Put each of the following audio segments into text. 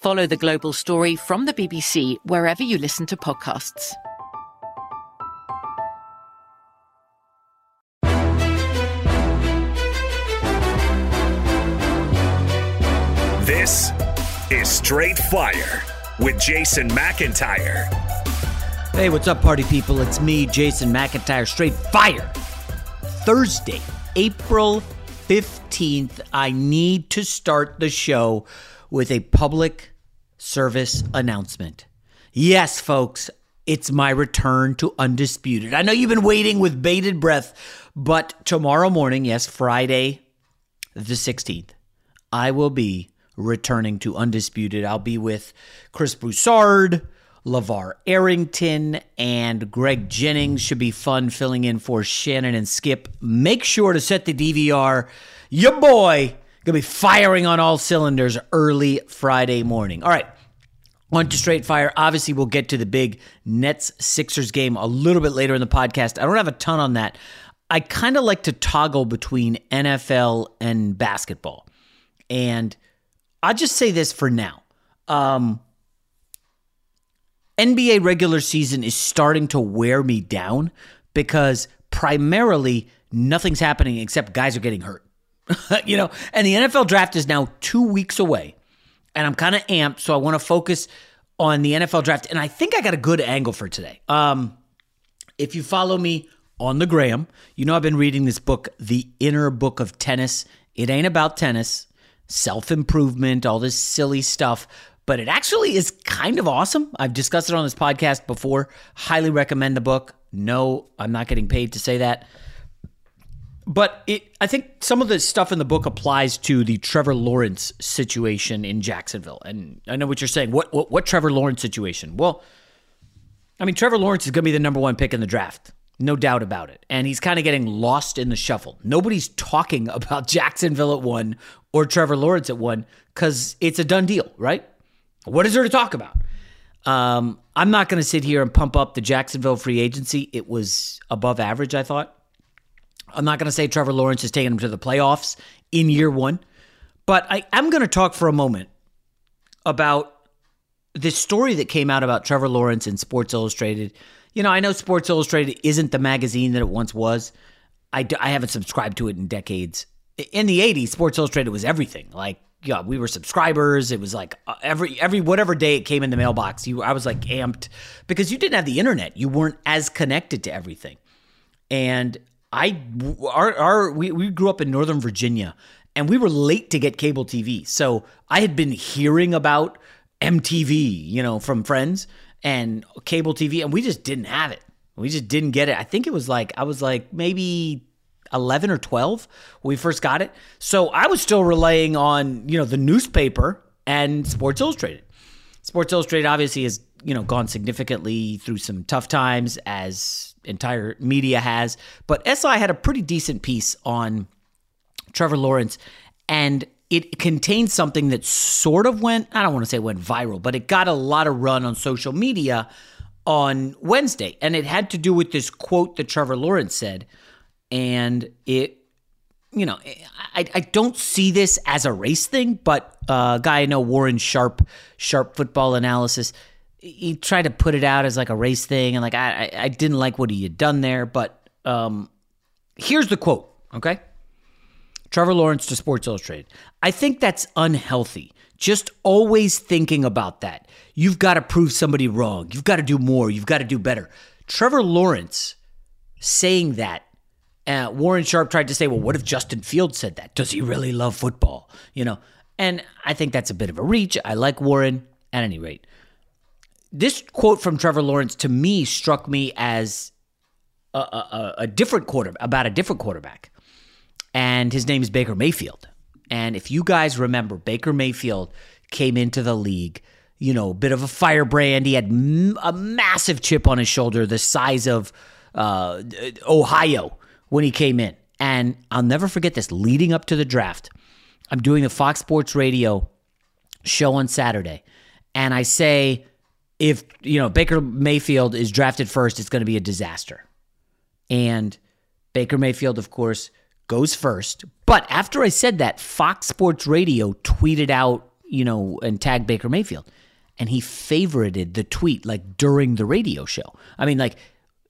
Follow the global story from the BBC wherever you listen to podcasts. This is Straight Fire with Jason McIntyre. Hey, what's up, party people? It's me, Jason McIntyre, Straight Fire. Thursday, April 15th, I need to start the show with a public service announcement. Yes, folks, it's my return to Undisputed. I know you've been waiting with bated breath, but tomorrow morning, yes, Friday the 16th, I will be returning to Undisputed. I'll be with Chris Broussard, LaVar Arrington, and Greg Jennings. Should be fun filling in for Shannon and Skip. Make sure to set the DVR. Your boy Gonna be firing on all cylinders early Friday morning. All right. On to straight fire. Obviously, we'll get to the big Nets Sixers game a little bit later in the podcast. I don't have a ton on that. I kind of like to toggle between NFL and basketball. And I'll just say this for now. Um, NBA regular season is starting to wear me down because primarily nothing's happening except guys are getting hurt. you know, and the NFL draft is now two weeks away. And I'm kind of amped, so I want to focus on the NFL draft. And I think I got a good angle for today. Um, if you follow me on the gram, you know I've been reading this book, The Inner Book of Tennis. It ain't about tennis, self improvement, all this silly stuff, but it actually is kind of awesome. I've discussed it on this podcast before. Highly recommend the book. No, I'm not getting paid to say that but it I think some of the stuff in the book applies to the Trevor Lawrence situation in Jacksonville. And I know what you're saying. What what, what Trevor Lawrence situation? Well, I mean Trevor Lawrence is going to be the number 1 pick in the draft. No doubt about it. And he's kind of getting lost in the shuffle. Nobody's talking about Jacksonville at 1 or Trevor Lawrence at 1 cuz it's a done deal, right? What is there to talk about? Um, I'm not going to sit here and pump up the Jacksonville free agency. It was above average, I thought. I'm not going to say Trevor Lawrence is taking him to the playoffs in year one, but I am going to talk for a moment about this story that came out about Trevor Lawrence in Sports Illustrated. You know, I know Sports Illustrated isn't the magazine that it once was. I, I haven't subscribed to it in decades. In the 80s, Sports Illustrated was everything. Like, yeah, we were subscribers. It was like uh, every every whatever day it came in the mailbox, you I was like amped because you didn't have the internet. You weren't as connected to everything. And I our our we, we grew up in Northern Virginia and we were late to get cable TV. So I had been hearing about MTV, you know, from friends and cable TV and we just didn't have it. We just didn't get it. I think it was like I was like maybe 11 or 12 when we first got it. So I was still relying on, you know, the newspaper and Sports Illustrated. Sports Illustrated obviously has, you know, gone significantly through some tough times as entire media has, but SI had a pretty decent piece on Trevor Lawrence and it contained something that sort of went, I don't want to say went viral, but it got a lot of run on social media on Wednesday. And it had to do with this quote that Trevor Lawrence said and it you know I, I don't see this as a race thing but uh, a guy i know warren sharp sharp football analysis he tried to put it out as like a race thing and like i i didn't like what he had done there but um here's the quote okay trevor lawrence to sports illustrated i think that's unhealthy just always thinking about that you've got to prove somebody wrong you've got to do more you've got to do better trevor lawrence saying that uh, Warren Sharp tried to say, well, what if Justin Fields said that? Does he really love football? You know, and I think that's a bit of a reach. I like Warren at any rate. This quote from Trevor Lawrence to me struck me as a, a, a different quarter about a different quarterback, and his name is Baker Mayfield. And if you guys remember, Baker Mayfield came into the league, you know, a bit of a firebrand. He had a massive chip on his shoulder, the size of uh, Ohio when he came in. And I'll never forget this leading up to the draft. I'm doing the Fox Sports Radio show on Saturday. And I say, if, you know, Baker Mayfield is drafted first, it's going to be a disaster. And Baker Mayfield, of course, goes first. But after I said that, Fox Sports Radio tweeted out, you know, and tagged Baker Mayfield. And he favorited the tweet like during the radio show. I mean, like,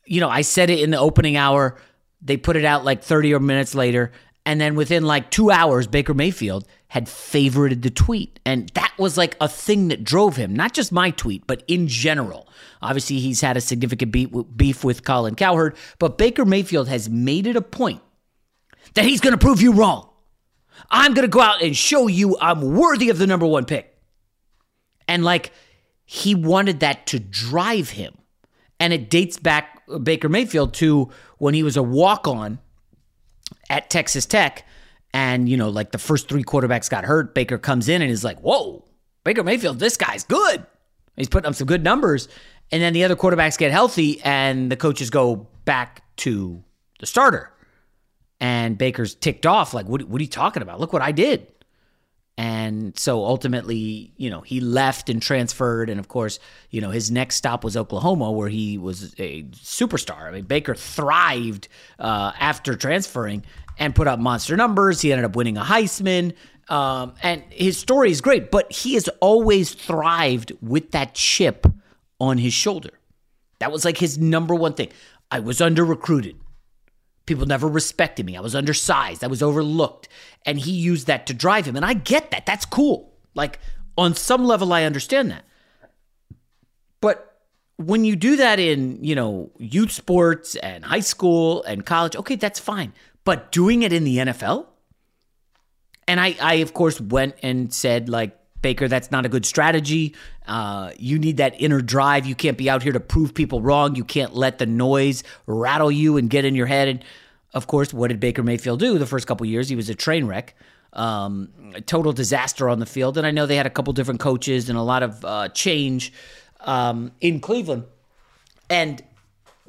you know, I said it in the opening hour. They put it out like 30 or minutes later. And then within like two hours, Baker Mayfield had favorited the tweet. And that was like a thing that drove him, not just my tweet, but in general. Obviously, he's had a significant beef with Colin Cowherd, but Baker Mayfield has made it a point that he's going to prove you wrong. I'm going to go out and show you I'm worthy of the number one pick. And like, he wanted that to drive him. And it dates back uh, Baker Mayfield to when he was a walk on at Texas Tech. And, you know, like the first three quarterbacks got hurt. Baker comes in and is like, whoa, Baker Mayfield, this guy's good. He's putting up some good numbers. And then the other quarterbacks get healthy and the coaches go back to the starter. And Baker's ticked off, like, what, what are you talking about? Look what I did. And so ultimately, you know, he left and transferred. And of course, you know, his next stop was Oklahoma, where he was a superstar. I mean, Baker thrived uh, after transferring and put up monster numbers. He ended up winning a Heisman. Um, and his story is great, but he has always thrived with that chip on his shoulder. That was like his number one thing. I was under recruited. People never respected me. I was undersized. I was overlooked. And he used that to drive him. And I get that. That's cool. Like, on some level, I understand that. But when you do that in, you know, youth sports and high school and college, okay, that's fine. But doing it in the NFL? And I, I of course, went and said, like, Baker, that's not a good strategy. Uh, you need that inner drive. You can't be out here to prove people wrong. You can't let the noise rattle you and get in your head. And of course, what did Baker Mayfield do the first couple years? He was a train wreck, um, a total disaster on the field. And I know they had a couple different coaches and a lot of uh, change um, in Cleveland. And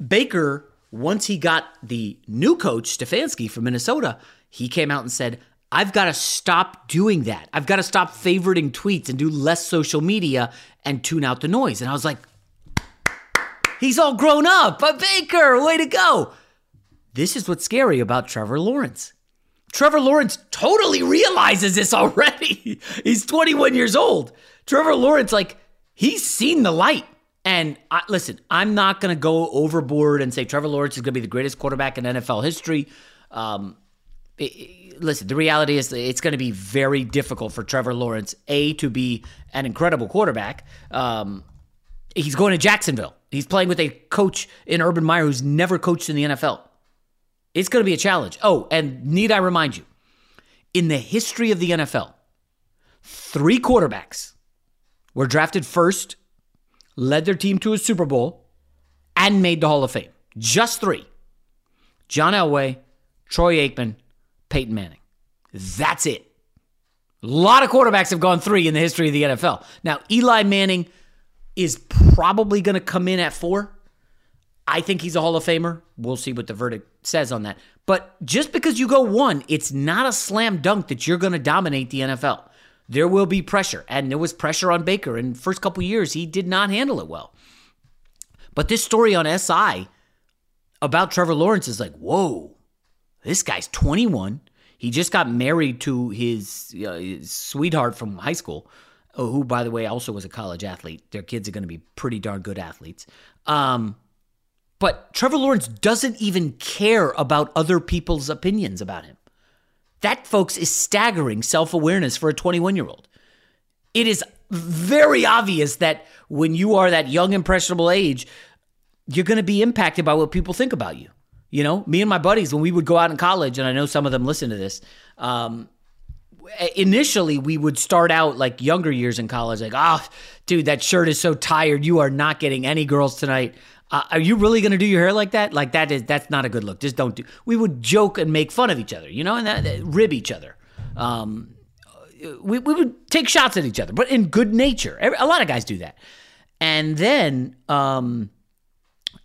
Baker, once he got the new coach, Stefanski from Minnesota, he came out and said, I've got to stop doing that. I've got to stop favoriting tweets and do less social media and tune out the noise. And I was like, he's all grown up. A Baker, way to go. This is what's scary about Trevor Lawrence. Trevor Lawrence totally realizes this already. he's 21 years old. Trevor Lawrence, like, he's seen the light. And I, listen, I'm not going to go overboard and say Trevor Lawrence is going to be the greatest quarterback in NFL history. Um, listen, the reality is it's going to be very difficult for Trevor Lawrence, A, to be an incredible quarterback. Um, he's going to Jacksonville. He's playing with a coach in Urban Meyer who's never coached in the NFL. It's going to be a challenge. Oh, and need I remind you, in the history of the NFL, three quarterbacks were drafted first, led their team to a Super Bowl, and made the Hall of Fame. Just three John Elway, Troy Aikman, Peyton Manning. That's it. A lot of quarterbacks have gone three in the history of the NFL. Now, Eli Manning is probably going to come in at four. I think he's a Hall of Famer. We'll see what the verdict says on that. But just because you go one, it's not a slam dunk that you're going to dominate the NFL. There will be pressure, and there was pressure on Baker. In first couple years, he did not handle it well. But this story on SI about Trevor Lawrence is like, whoa, this guy's 21. He just got married to his, uh, his sweetheart from high school, uh, who, by the way, also was a college athlete. Their kids are going to be pretty darn good athletes. Um, but Trevor Lawrence doesn't even care about other people's opinions about him. That, folks, is staggering self awareness for a 21 year old. It is very obvious that when you are that young, impressionable age, you're going to be impacted by what people think about you. You know, me and my buddies, when we would go out in college, and I know some of them listen to this, um, initially we would start out like younger years in college, like, oh, dude, that shirt is so tired. You are not getting any girls tonight. Uh, are you really going to do your hair like that? Like that is that's not a good look. Just don't do. We would joke and make fun of each other, you know, and that, that rib each other. Um, we, we would take shots at each other, but in good nature. A lot of guys do that. And then, um,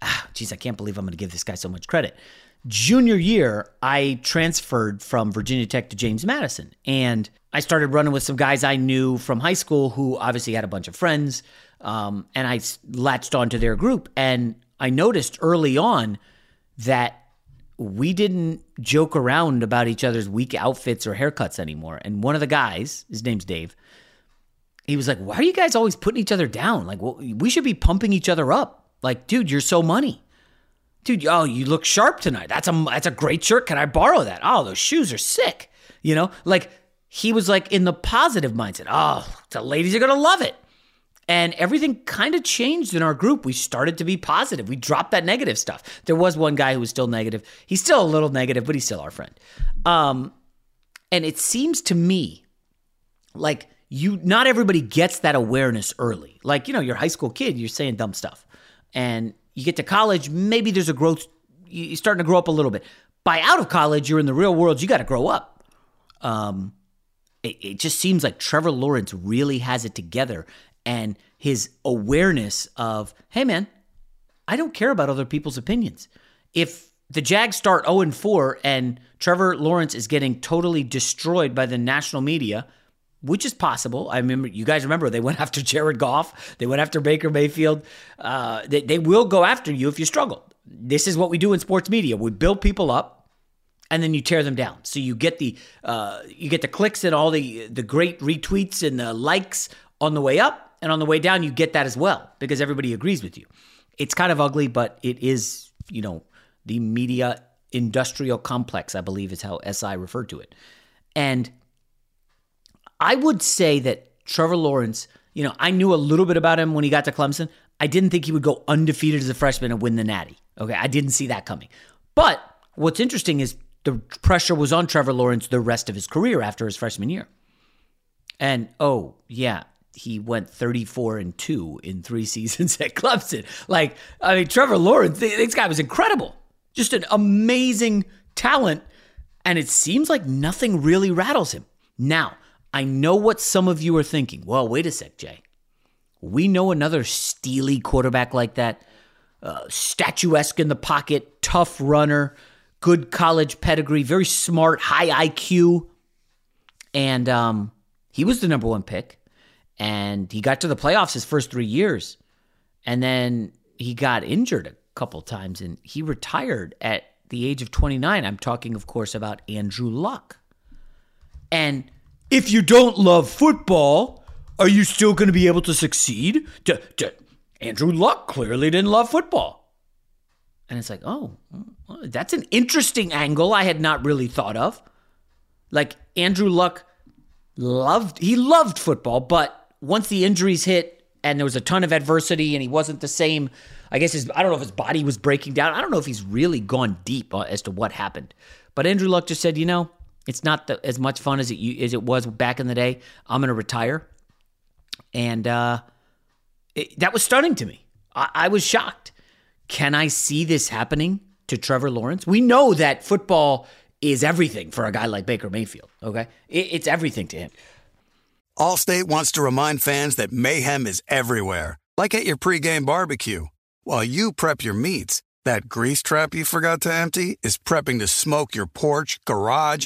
ah, geez, I can't believe I'm going to give this guy so much credit. Junior year, I transferred from Virginia Tech to James Madison, and I started running with some guys I knew from high school who obviously had a bunch of friends, um, and I latched onto their group. And I noticed early on that we didn't joke around about each other's weak outfits or haircuts anymore. And one of the guys, his name's Dave, he was like, "Why are you guys always putting each other down? Like, well, we should be pumping each other up." Like, dude, you're so money. Dude, oh, you look sharp tonight. That's a that's a great shirt. Can I borrow that? Oh, those shoes are sick. You know, like he was like in the positive mindset. Oh, the ladies are gonna love it. And everything kind of changed in our group. We started to be positive. We dropped that negative stuff. There was one guy who was still negative. He's still a little negative, but he's still our friend. Um, and it seems to me like you not everybody gets that awareness early. Like, you know, you're a high school kid, you're saying dumb stuff and you get to college, maybe there's a growth, you're starting to grow up a little bit. By out of college, you're in the real world, you got to grow up. Um, it, it just seems like Trevor Lawrence really has it together and his awareness of, hey, man, I don't care about other people's opinions. If the Jags start 0 4 and Trevor Lawrence is getting totally destroyed by the national media, which is possible. I remember you guys remember they went after Jared Goff, they went after Baker Mayfield. Uh, they, they will go after you if you struggle. This is what we do in sports media. We build people up, and then you tear them down. So you get the uh, you get the clicks and all the the great retweets and the likes on the way up, and on the way down you get that as well because everybody agrees with you. It's kind of ugly, but it is you know the media industrial complex. I believe is how SI referred to it, and I would say that Trevor Lawrence, you know, I knew a little bit about him when he got to Clemson. I didn't think he would go undefeated as a freshman and win the Natty. Okay, I didn't see that coming. But what's interesting is the pressure was on Trevor Lawrence the rest of his career after his freshman year. And oh, yeah, he went 34 and 2 in 3 seasons at Clemson. Like, I mean, Trevor Lawrence, this guy was incredible. Just an amazing talent and it seems like nothing really rattles him. Now, I know what some of you are thinking. Well, wait a sec, Jay. We know another steely quarterback like that, uh, statuesque in the pocket, tough runner, good college pedigree, very smart, high IQ. And um, he was the number one pick. And he got to the playoffs his first three years. And then he got injured a couple times and he retired at the age of 29. I'm talking, of course, about Andrew Luck. And if you don't love football, are you still going to be able to succeed? D- d- Andrew Luck clearly didn't love football. And it's like, oh, that's an interesting angle I had not really thought of. Like Andrew Luck loved he loved football, but once the injuries hit and there was a ton of adversity and he wasn't the same, I guess his I don't know if his body was breaking down. I don't know if he's really gone deep uh, as to what happened. But Andrew Luck just said, you know, it's not the, as much fun as it as it was back in the day. I'm going to retire, and uh, it, that was stunning to me. I, I was shocked. Can I see this happening to Trevor Lawrence? We know that football is everything for a guy like Baker Mayfield. Okay, it, it's everything to him. Allstate wants to remind fans that mayhem is everywhere, like at your pregame barbecue. While you prep your meats, that grease trap you forgot to empty is prepping to smoke your porch, garage,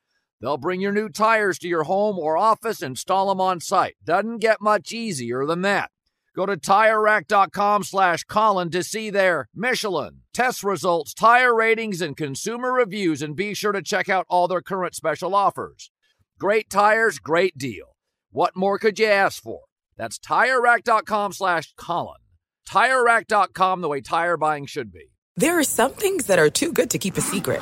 They'll bring your new tires to your home or office, and install them on site. Doesn't get much easier than that. Go to TireRack.com slash Colin to see their Michelin, test results, tire ratings, and consumer reviews, and be sure to check out all their current special offers. Great tires, great deal. What more could you ask for? That's TireRack.com slash Colin. TireRack.com, the way tire buying should be. There are some things that are too good to keep a secret.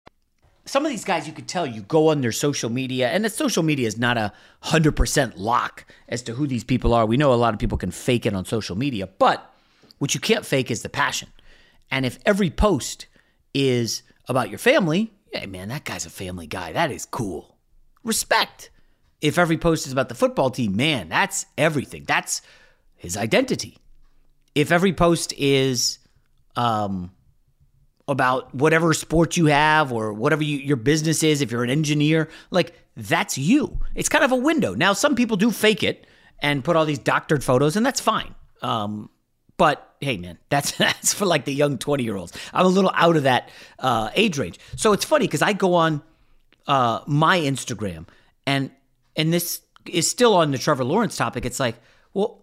some of these guys you could tell you go on their social media and the social media is not a 100% lock as to who these people are. We know a lot of people can fake it on social media but what you can't fake is the passion. And if every post is about your family hey man that guy's a family guy. That is cool. Respect. If every post is about the football team man that's everything. That's his identity. If every post is um about whatever sport you have or whatever you, your business is, if you're an engineer, like that's you. It's kind of a window. Now, some people do fake it and put all these doctored photos, and that's fine. Um, But hey, man, that's that's for like the young twenty year olds. I'm a little out of that uh, age range. So it's funny because I go on uh, my Instagram and and this is still on the Trevor Lawrence topic. It's like, well,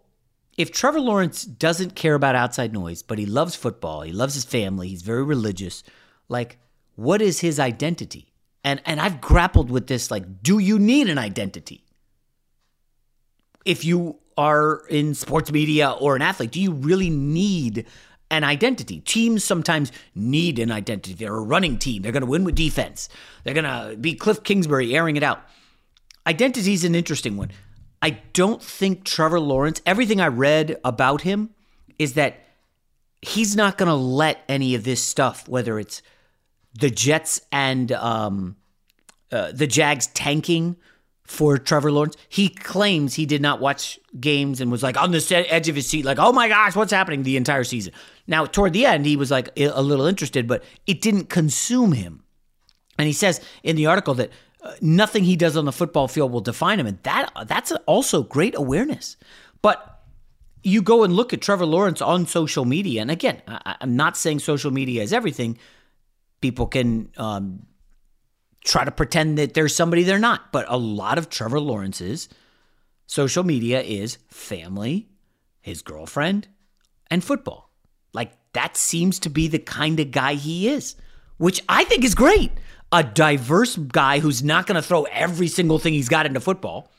if Trevor Lawrence doesn't care about outside noise, but he loves football, he loves his family, he's very religious, like what is his identity? And and I've grappled with this like do you need an identity? If you are in sports media or an athlete, do you really need an identity? Teams sometimes need an identity. They're a running team. They're going to win with defense. They're going to be Cliff Kingsbury airing it out. Identity is an interesting one. I don't think Trevor Lawrence, everything I read about him is that he's not going to let any of this stuff, whether it's the Jets and um, uh, the Jags tanking for Trevor Lawrence. He claims he did not watch games and was like on the edge of his seat, like, oh my gosh, what's happening the entire season. Now, toward the end, he was like a little interested, but it didn't consume him. And he says in the article that nothing he does on the football field will define him. And that that's also great awareness. But you go and look at Trevor Lawrence on social media. And again, I, am not saying social media is everything. People can um, try to pretend that there's somebody they're not. But a lot of Trevor Lawrence's social media is family, his girlfriend, and football. Like that seems to be the kind of guy he is, which I think is great. A diverse guy who's not going to throw every single thing he's got into football.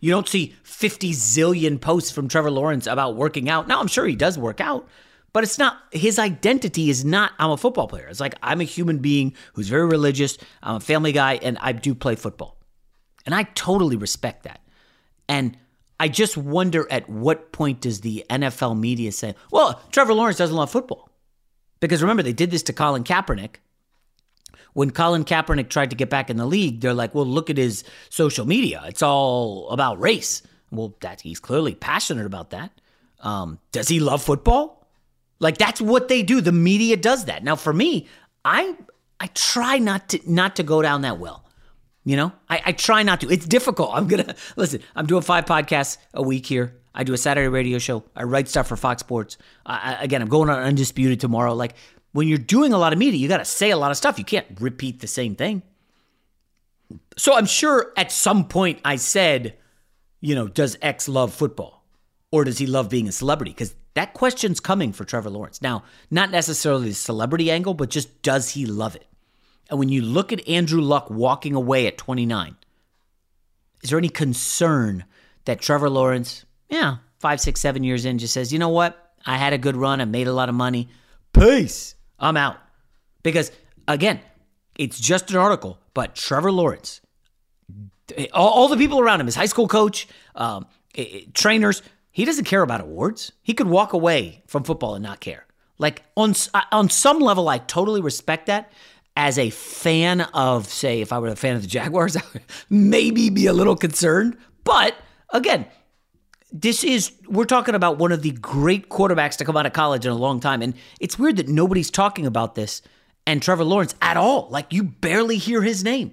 You don't see 50 zillion posts from Trevor Lawrence about working out. Now, I'm sure he does work out, but it's not his identity is not I'm a football player. It's like I'm a human being who's very religious. I'm a family guy and I do play football. And I totally respect that. And I just wonder at what point does the NFL media say, well, Trevor Lawrence doesn't love football? Because remember, they did this to Colin Kaepernick. When Colin Kaepernick tried to get back in the league, they're like, well, look at his social media. It's all about race. Well, that he's clearly passionate about that. Um, does he love football? Like that's what they do. The media does that. Now for me, I I try not to not to go down that well. You know, I, I try not to. It's difficult. I'm gonna listen. I'm doing five podcasts a week here. I do a Saturday radio show. I write stuff for Fox Sports. I, again, I'm going on Undisputed tomorrow. Like when you're doing a lot of media, you got to say a lot of stuff. You can't repeat the same thing. So I'm sure at some point I said, you know, does X love football or does he love being a celebrity? Because that question's coming for Trevor Lawrence. Now, not necessarily the celebrity angle, but just does he love it? And when you look at Andrew Luck walking away at 29, is there any concern that Trevor Lawrence, yeah, five, six, seven years in, just says, you know what? I had a good run. I made a lot of money. Peace. I'm out. Because again, it's just an article, but Trevor Lawrence, all, all the people around him, his high school coach, um, trainers, he doesn't care about awards. He could walk away from football and not care. Like on on some level, I totally respect that. As a fan of, say, if I were a fan of the Jaguars, I would maybe be a little concerned. But again, this is we're talking about one of the great quarterbacks to come out of college in a long time, and it's weird that nobody's talking about this and Trevor Lawrence at all. Like you barely hear his name.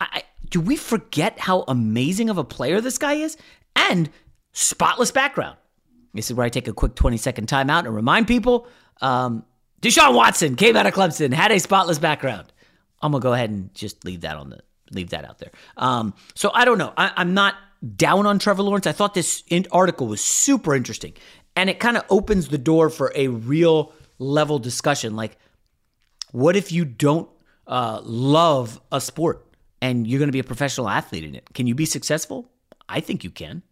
I, do we forget how amazing of a player this guy is? And spotless background. This is where I take a quick 20 second timeout and remind people um, Deshaun Watson came out of Clemson, had a spotless background. I'm gonna go ahead and just leave that on the leave that out there. Um, so I don't know. I, I'm not down on Trevor Lawrence. I thought this article was super interesting, and it kind of opens the door for a real level discussion. Like, what if you don't uh, love a sport and you're going to be a professional athlete in it? Can you be successful? I think you can.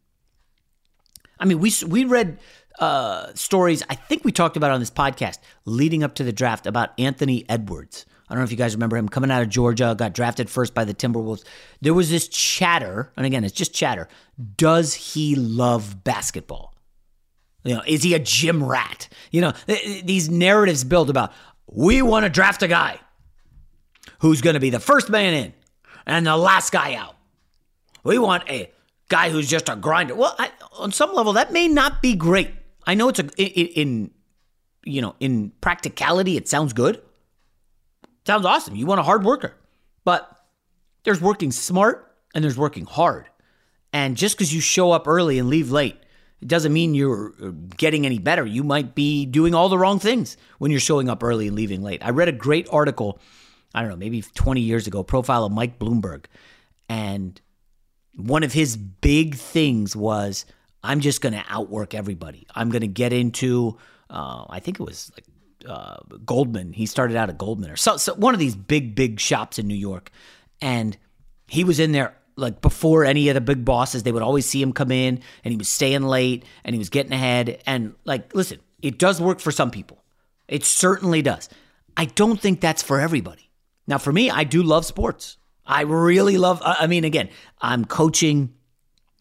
I mean, we we read uh, stories. I think we talked about on this podcast leading up to the draft about Anthony Edwards. I don't know if you guys remember him coming out of Georgia, got drafted first by the Timberwolves. There was this chatter, and again, it's just chatter. Does he love basketball? You know, is he a gym rat? You know, these narratives built about we want to draft a guy who's going to be the first man in and the last guy out. We want a guy who's just a grinder. Well, I, on some level, that may not be great. I know it's a in, in you know in practicality, it sounds good. Sounds awesome. You want a hard worker, but there's working smart and there's working hard. And just because you show up early and leave late It doesn't mean you're uh, getting any better. You might be doing all the wrong things when you're showing up early and leaving late. I read a great article, I don't know, maybe 20 years ago, profile of Mike Bloomberg. And one of his big things was I'm just going to outwork everybody. I'm going to get into, uh, I think it was like uh, Goldman. He started out at Goldman or so, so one of these big, big shops in New York. And he was in there like before any of the big bosses, they would always see him come in and he was staying late and he was getting ahead. And like, listen, it does work for some people. It certainly does. I don't think that's for everybody. Now, for me, I do love sports. I really love, I mean, again, I'm coaching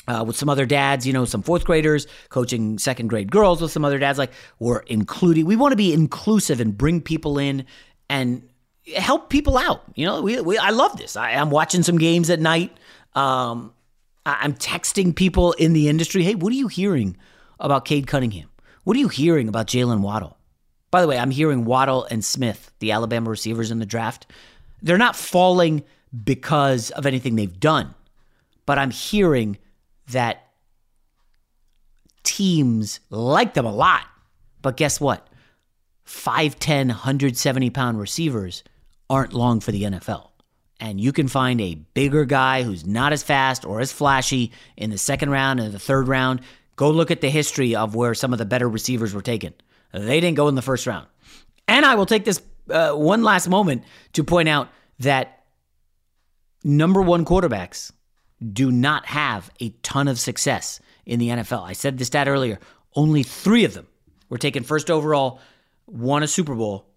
uh, with some other dads, you know, some fourth graders, coaching second grade girls with some other dads. Like, we're including, we want to be inclusive and bring people in and help people out. You know, we, we I love this. I, I'm watching some games at night. Um, I'm texting people in the industry. Hey, what are you hearing about Cade Cunningham? What are you hearing about Jaylen Waddle? By the way, I'm hearing Waddle and Smith, the Alabama receivers in the draft. They're not falling because of anything they've done, but I'm hearing that teams like them a lot. But guess what? 5'10, 170 pound receivers aren't long for the NFL and you can find a bigger guy who's not as fast or as flashy in the second round and the third round, go look at the history of where some of the better receivers were taken. They didn't go in the first round. And I will take this uh, one last moment to point out that number one quarterbacks do not have a ton of success in the NFL. I said this stat earlier. Only three of them were taken first overall, won a Super Bowl,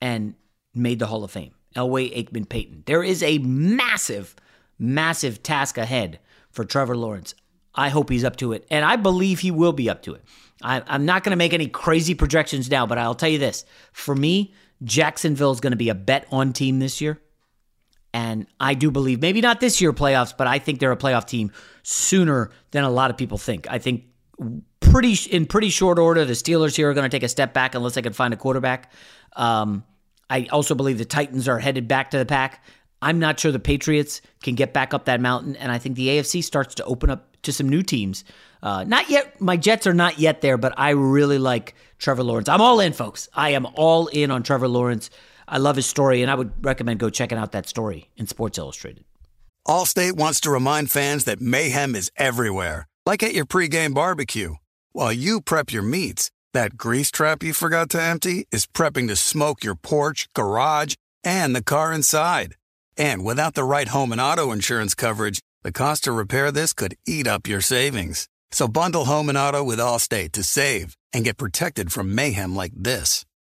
and made the Hall of Fame. Elway, Aikman, Peyton. There is a massive, massive task ahead for Trevor Lawrence. I hope he's up to it, and I believe he will be up to it. I, am not going to make any crazy projections now, but I'll tell you this: for me, Jacksonville is going to be a bet on team this year, and I do believe maybe not this year playoffs, but I think they're a playoff team sooner than a lot of people think. I think pretty in pretty short order, the Steelers here are going to take a step back unless they can find a quarterback. Um, I also believe the Titans are headed back to the pack. I'm not sure the Patriots can get back up that mountain, and I think the AFC starts to open up to some new teams. Uh, not yet. My Jets are not yet there, but I really like Trevor Lawrence. I'm all in, folks. I am all in on Trevor Lawrence. I love his story, and I would recommend go checking out that story in Sports Illustrated. Allstate wants to remind fans that mayhem is everywhere, like at your pregame barbecue. While you prep your meats, that grease trap you forgot to empty is prepping to smoke your porch, garage, and the car inside. And without the right home and auto insurance coverage, the cost to repair this could eat up your savings. So bundle home and auto with Allstate to save and get protected from mayhem like this.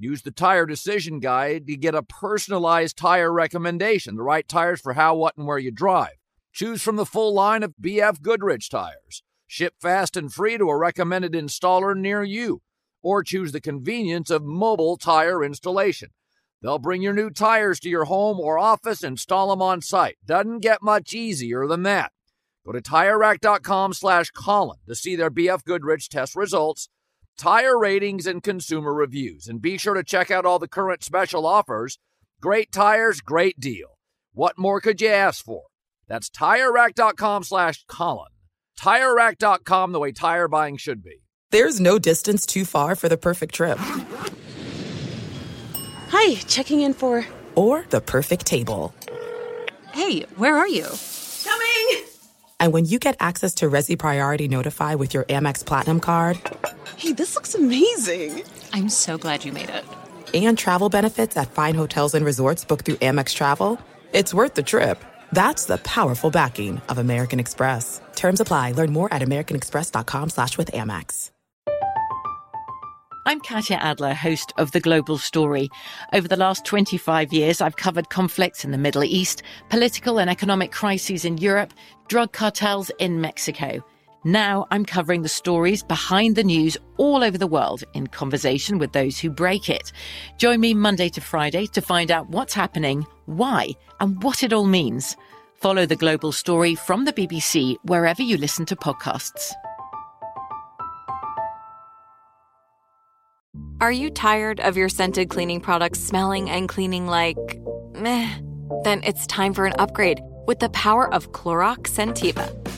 Use the tire decision guide to get a personalized tire recommendation, the right tires for how, what, and where you drive. Choose from the full line of BF Goodrich tires. Ship fast and free to a recommended installer near you. Or choose the convenience of mobile tire installation. They'll bring your new tires to your home or office, and install them on site. Doesn't get much easier than that. Go to TireRack.com slash Colin to see their BF Goodrich test results, tire ratings, and consumer reviews. And be sure to check out all the current special offers. Great tires, great deal. What more could you ask for? That's TireRack.com slash Colin. TireRack.com, the way tire buying should be. There's no distance too far for the perfect trip. Hi, checking in for. Or the perfect table. Hey, where are you? Coming! And when you get access to Resy Priority Notify with your Amex Platinum card. Hey, this looks amazing! I'm so glad you made it. And travel benefits at fine hotels and resorts booked through Amex Travel. It's worth the trip. That's the powerful backing of American Express. Terms apply. Learn more at americanexpress.com slash with Amex. I'm Katya Adler, host of The Global Story. Over the last 25 years, I've covered conflicts in the Middle East, political and economic crises in Europe, drug cartels in Mexico. Now I'm covering the stories behind the news all over the world in conversation with those who break it. Join me Monday to Friday to find out what's happening, why, and what it all means. Follow the global story from the BBC wherever you listen to podcasts. Are you tired of your scented cleaning products smelling and cleaning like meh? Then it's time for an upgrade with the power of Clorox Scentiva.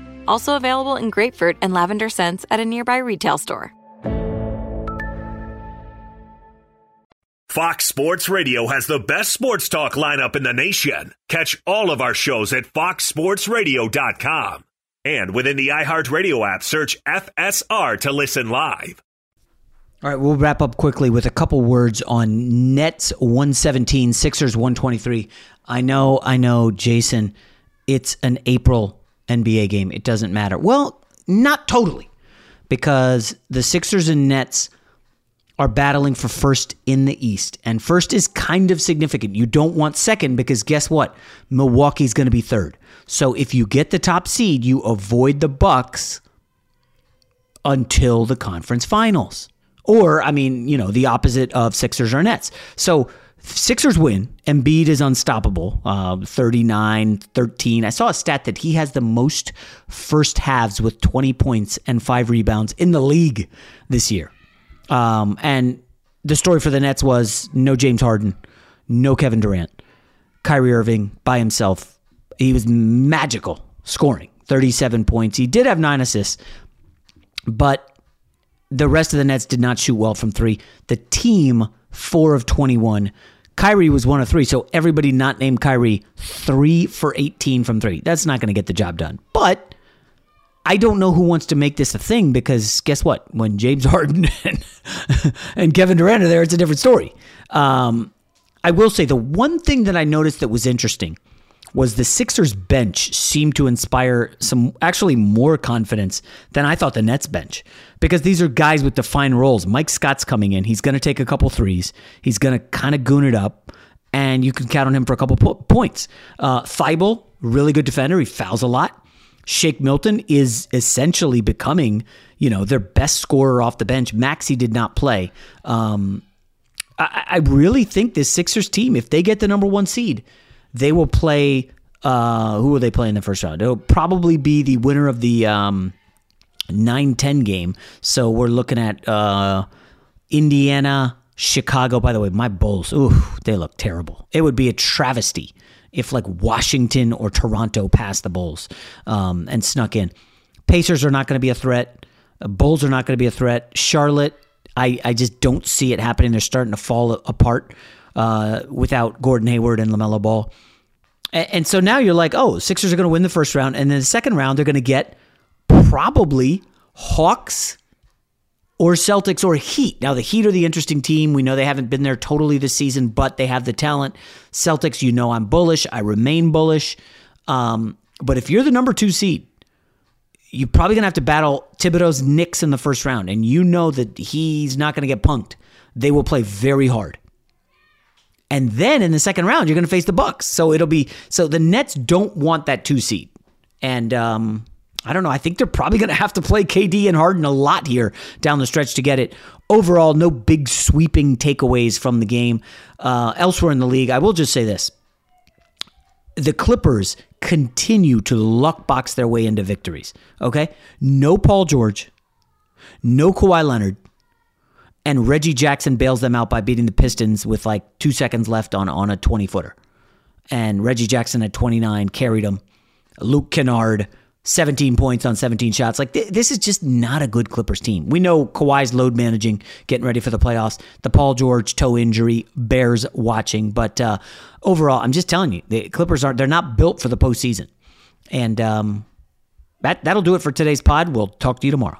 Also available in grapefruit and lavender scents at a nearby retail store. Fox Sports Radio has the best sports talk lineup in the nation. Catch all of our shows at foxsportsradio.com. And within the iHeartRadio app, search FSR to listen live. All right, we'll wrap up quickly with a couple words on Nets 117, Sixers 123. I know, I know, Jason, it's an April NBA game. It doesn't matter. Well, not totally, because the Sixers and Nets are battling for first in the East. And first is kind of significant. You don't want second because guess what? Milwaukee's going to be third. So if you get the top seed, you avoid the Bucks until the conference finals. Or, I mean, you know, the opposite of Sixers or Nets. So Sixers win. Embiid is unstoppable. Uh, 39, 13. I saw a stat that he has the most first halves with 20 points and five rebounds in the league this year. Um, and the story for the Nets was no James Harden, no Kevin Durant, Kyrie Irving by himself. He was magical scoring 37 points. He did have nine assists, but the rest of the Nets did not shoot well from three. The team, four of 21. Kyrie was one of three, so everybody not named Kyrie, three for 18 from three. That's not going to get the job done. But I don't know who wants to make this a thing because guess what? When James Harden and, and Kevin Durant are there, it's a different story. Um, I will say the one thing that I noticed that was interesting was the Sixers bench seemed to inspire some actually more confidence than I thought the Nets bench because these are guys with defined roles. Mike Scott's coming in. He's going to take a couple threes. He's going to kind of goon it up, and you can count on him for a couple po- points. Uh, Thybulle, really good defender. He fouls a lot. Shake Milton is essentially becoming, you know, their best scorer off the bench. Maxey did not play. Um, I, I, really think this Sixers team, if they get the number one seed, they will play. Uh, who will they play in the first round? It'll probably be the winner of the um, 9-10 game. So we're looking at uh, Indiana, Chicago. By the way, my Bulls, ooh, they look terrible. It would be a travesty if like Washington or Toronto passed the Bulls um, and snuck in. Pacers are not going to be a threat. Bulls are not going to be a threat. Charlotte, I, I just don't see it happening. They're starting to fall apart uh, without Gordon Hayward and LaMelo Ball. And, and so now you're like, oh, Sixers are going to win the first round. And then the second round, they're going to get probably Hawks or Celtics or Heat. Now, the Heat are the interesting team. We know they haven't been there totally this season, but they have the talent. Celtics, you know, I'm bullish. I remain bullish. Um, but if you're the number two seed, you're probably going to have to battle Thibodeau's Knicks in the first round. And you know that he's not going to get punked. They will play very hard. And then in the second round, you're going to face the Bucks. So it'll be so the Nets don't want that two seed. And um, I don't know. I think they're probably going to have to play KD and Harden a lot here down the stretch to get it. Overall, no big sweeping takeaways from the game. Uh, elsewhere in the league, I will just say this the Clippers continue to luck box their way into victories. Okay? No Paul George, no Kawhi Leonard, and Reggie Jackson bails them out by beating the Pistons with like two seconds left on, on a 20 footer. And Reggie Jackson at 29 carried them. Luke Kennard 17 points on 17 shots. Like th- this is just not a good Clippers team. We know Kawhi's load managing, getting ready for the playoffs. The Paul George toe injury bears watching, but uh, overall, I'm just telling you, the Clippers aren't. They're not built for the postseason, and um, that, that'll do it for today's pod. We'll talk to you tomorrow.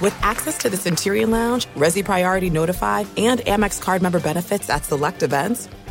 With access to the Centurion Lounge, Resy Priority Notified, and Amex card member benefits at select events,